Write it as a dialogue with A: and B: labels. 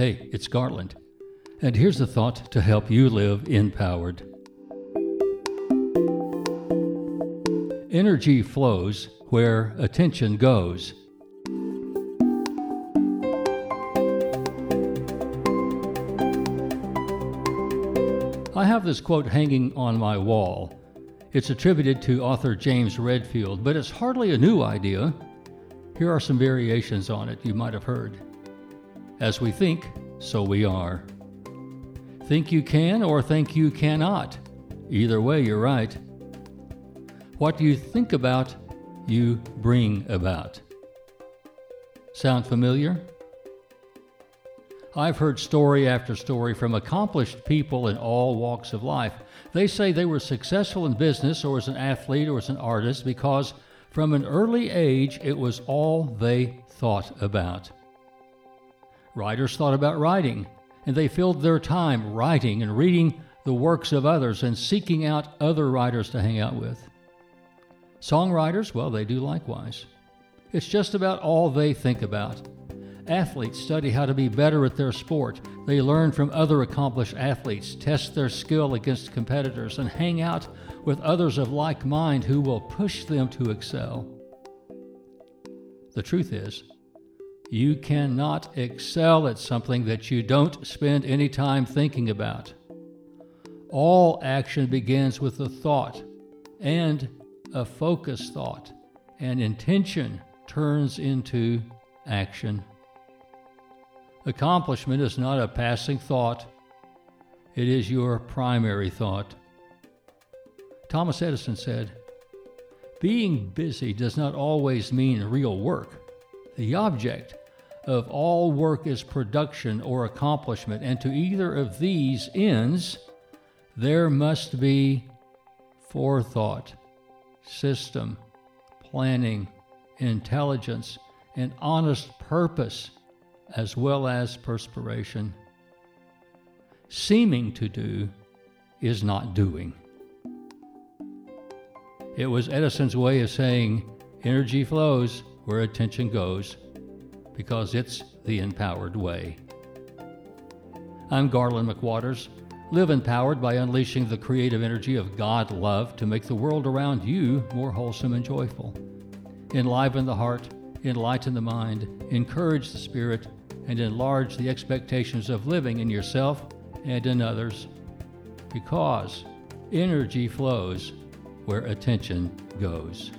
A: Hey, it's Garland. And here's a thought to help you live empowered. Energy flows where attention goes. I have this quote hanging on my wall. It's attributed to author James Redfield, but it's hardly a new idea. Here are some variations on it you might have heard. As we think, so we are. Think you can or think you cannot. Either way, you're right. What you think about, you bring about. Sound familiar? I've heard story after story from accomplished people in all walks of life. They say they were successful in business or as an athlete or as an artist because from an early age it was all they thought about. Writers thought about writing, and they filled their time writing and reading the works of others and seeking out other writers to hang out with. Songwriters, well, they do likewise. It's just about all they think about. Athletes study how to be better at their sport. They learn from other accomplished athletes, test their skill against competitors, and hang out with others of like mind who will push them to excel. The truth is, you cannot excel at something that you don't spend any time thinking about. All action begins with a thought and a focused thought, and intention turns into action. Accomplishment is not a passing thought, it is your primary thought. Thomas Edison said, Being busy does not always mean real work. The object of all work is production or accomplishment, and to either of these ends, there must be forethought, system, planning, intelligence, and honest purpose as well as perspiration. Seeming to do is not doing. It was Edison's way of saying energy flows where attention goes because it's the empowered way. I'm Garland McWaters. Live empowered by unleashing the creative energy of God love to make the world around you more wholesome and joyful. Enliven the heart, enlighten the mind, encourage the spirit, and enlarge the expectations of living in yourself and in others. Because energy flows where attention goes.